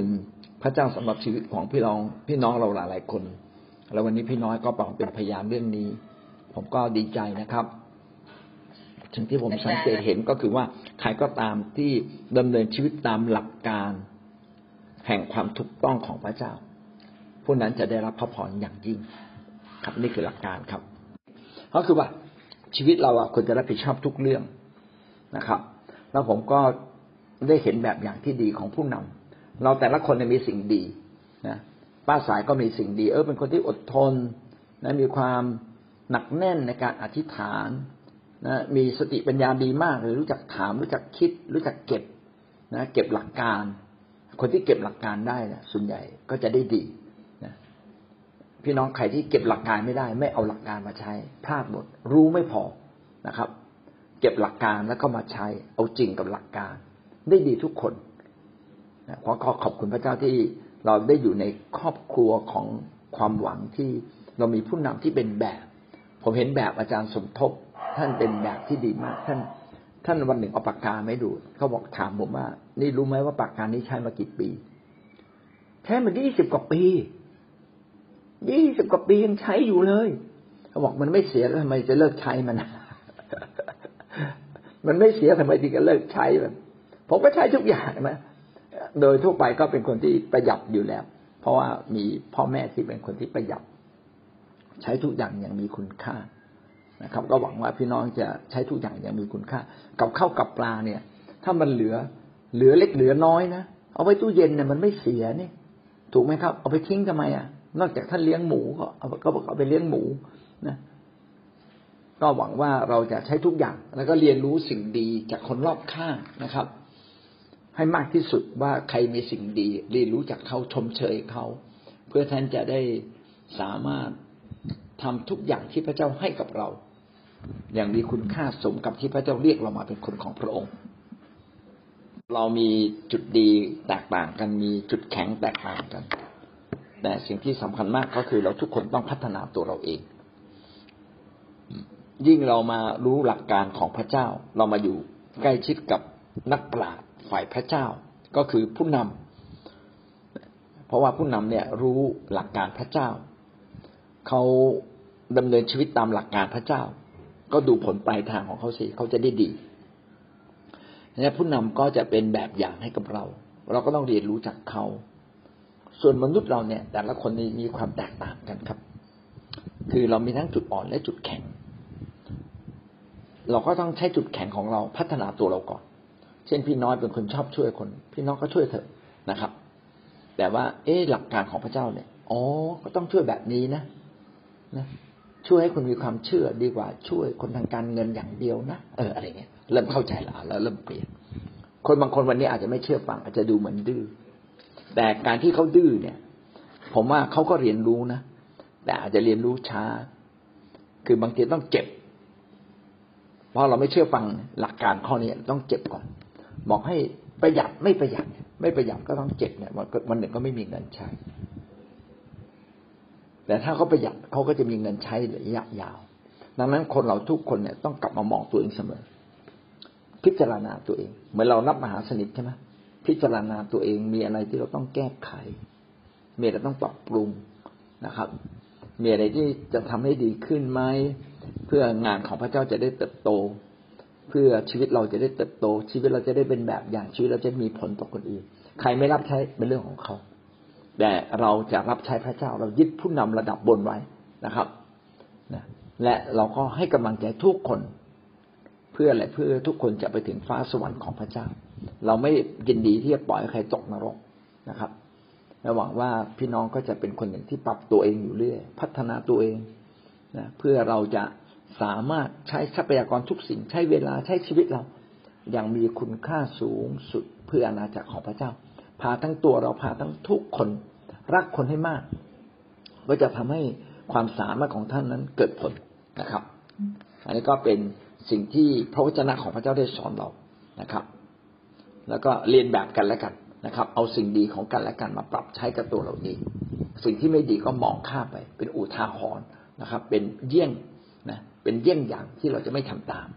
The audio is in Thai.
คุณพระเจ้าสำหรับชีวิตของพี่น้องพี่น้องเราหลายๆคน แล้ววันนี้พี่น้อยก็บอกเป็นพยานเรื่องนี้ ผมก็ดีใจนะครับสิ่งที่ผมสังเกตเห็นก็คือว่าใครก็ตามที่ดำเนินชีวิตตามหลักการ แห่งความถูกต้องของพระเจ้าผู้นั้นจะได้รับพระพรอย่างยิ่ง ครับนี่คือหลักการครับ ก็คือว่าชีวิตเราอะควรจะรับผิดชอบทุกเรื่องนะครับ แล้วผมก็ได้เห็นแบบอย่างที่ดีของผู้นำ เราแต่ละคนมีสิ่งดีนะป้าสายก็มีสิ่งดี เออเป็นคนที่อดทนนะมีความหนักแน่นในการอธิษฐานนะมีสติปัญญาดีมากเลยรู้จักถาม รู้จักคิด รู้จักเก็บนะเก็บหลักการ คนที่เก็บหลักการได้นะส่วนใหญ่ก็จะได้ดีนะพี่น้องใครที่เก็บหลักการไม่ได้ ไม่เอาหลักการมาใช้ พลาดหมดรู้ไม่พอนะครับ เก็บหลักการแล้วก็มาใช้ เอาจริงกับหลักการ ได้ดีทุกคน นะขอขอบคุณพระเจ้าที่เราได้อยู่ในครอบครัวของความหวังที่เรามีผู้นำที่เป็นแบบ ผมเห็นแบบอาจารย์สมทบ ท่านเป็นแบบที่ดีมาก ท่าน ท่านวันหนึ่งเอาปากกาไม่ดูเขาบอกถามผมว่า นี่รู้ไหมว่าปากกานี้ใช้มากี่ปี ใช้มายี่สิบกว่าปียี่สิบกว่าปียังใช้อยู่เลยเขาบอกมันไม่เสียแล้วทำไมจะเลิกใช้มันมันไม่เสียทำไมถึงจะเลิกใช้มันผมก็ใช้ทุกอย่างนะ โดยทั่วไปก็เป็นคนที่ประหยัดอยู่แล้ว เพราะว่ามีพ่อแม่ที่เป็นคนที่ประหยัด ใช้ทุกอย่างอย่างมีคุณค่านะครับ ก็หวังว่าพี่น้องจะใช้ทุกอย่างอย่างมีคุณค่า กับข้าวกับปลาเนี่ย ถ้ามันเหลือเหลือเล็กเหลือน้อยนะเอาไว้ตู้เย็นเนี่ยมันไม่เสียนี่ถูกไหมครับ เอาไปทิ้งทำไมอะ นอกจากท่านเลี้ยงหมูก็เอาก็บอกเอาไปเลี้ยงหมูนะก็หวังว่าเราจะใช้ทุกอย่าง แล้วก็เรียนรู้สิ่งดีจากคนรอบข้างนะครับ ให้มากที่สุดว่าใครมีสิ่งดีเรียนรู้จากเขาชมเชยเขา เพื่อท่านจะได้สามารถทำทุกอย่างที่พระเจ้าให้กับเรา อย่างมีคุณค่าสมกับที่พระเจ้าเรียกเรามาเป็นคนของพระองค์ เรามีจุดดีแตกต่างกันมีจุดแข็งแตกต่างกัน แต่สิ่งที่สำคัญมากก็คือเราทุกคนต้องพัฒนาตัวเราเอง ยิ่งเรามารู้หลักการของพระเจ้า เรามาอยู่ใกล้ชิดกับนักปราชญ์ ฝ่ายพระเจ้าก็คือผู้นำเพราะว่าผู้นำเนี่ยรู้หลักการพระเจ้า เขาดำเนินชีวิตตามหลักการพระเจ้า ก็ดูผลปลายทางของเขาสิเขาจะได้ดีและผู้นำก็จะเป็นแบบอย่างให้กับเรา เราก็ต้องเรียนรู้จากเขา ส่วนมนุษย์เราเนี่ย แต่ละคนมีความแตกต่างกันครับ คือเรามีทั้งจุดอ่อนและจุดแข็ง เราก็ต้องใช้จุดแข็งของเราพัฒนาตัวเราก่อน เช่นพี่น้อยเป็นคนชอบช่วยคน พี่น้องก็ช่วยเถอะนะครับ แต่ว่า เอ๊หลักการของพระเจ้าเนี่ยอ๋อก็ต้องช่วยแบบนี้นะนะ ช่วยให้คนมีความเชื่อดีกว่า ช่วยคนทางการเงินอย่างเดียวนะเอออะไรเงี้ยเริ่มเข้าใจละแล้วเริ่มเปลี่ยน คนบางคนวันนี้อาจจะไม่เชื่อฟังอาจจะดูเหมือนดื้อแต่การที่เขาดื้อเนี่ย ผมว่าเขาก็เรียนรู้นะแต่อาจจะเรียนรู้ช้า คือบางทีต้องเจ็บ เพราะเราไม่เชื่อฟังหลักการข้อนี้ต้องเจ็บก่อน บอกให้ประหยัดไม่ประหยัด ไม่ประหยัดก็ต้องเจ็บเนี่ยวันหนึ่งก็ไม่มีเงินใช้ แต่ถ้าเขาประหยัดเขาก็จะมีเงินใช้ระยะยาว ดังนั้นคนเราทุกคนเนี่ยต้องกลับมามองตัวเองเสมอ พิจารณาตัวเอง เหมือนเรานับมหาสนิทใช่ไหมพิจารณาตัวเองมีอะไรที่เราต้องแก้ไข มีอะไรต้องปรับปรุงนะครับ มีอะไรที่จะทำให้ดีขึ้นไหมเพื่องานของพระเจ้าจะได้เติบโต เพื่อชีวิตเราจะได้เติบโต ชีวิตเราจะได้เป็นแบบอย่างชีวิตเราจะมีผลต่อคนอื่น ใครไม่รับใช้เป็นเรื่องของเขา แต่เราจะรับใช้พระเจ้าเรายึดผู้นำระดับบนไว้นะครับนะและเราก็ให้กำลังใจทุกคนเพื่ออะไรเพื่อทุกคนจะไปถึงฟ้าสวรรค์ของพระเจ้า เราไม่ยินดีที่จะปล่อยใครตกนรกนะครับและหวังว่าพี่น้องก็จะเป็นคนหนึ่งที่ปรับตัวเองอยู่เรื่อย พัฒนาตัวเองนะเพื่อเราจะ สามารถใช้ทรัพยากรทุกสิ่งใช้เวลาใช้ชีวิตเรา อย่างมีคุณค่าสูงสุดเพื่ออาณาจักรของพระเจ้า พาทั้งตัวเราพาทั้งทุกคนรักคนให้มาก ก็จะทำให้ความสามารถของท่านนั้นเกิดผลนะครับ อันนี้ก็เป็นสิ่งที่พระวจนะของพระเจ้าได้สอนเรานะครับ แล้วก็เรียนแบบกันแล้วกันนะครับ เอาสิ่งดีของกันและกันมาปรับใช้กับตัวเราเองสิ่งที่ไม่ดีก็มองข้ามไป เป็นอุทาหรณ์นะครับ เป็นเยี่ยง นะเป็นเยี่ยงอย่างที่เราจะไม่ทำตาม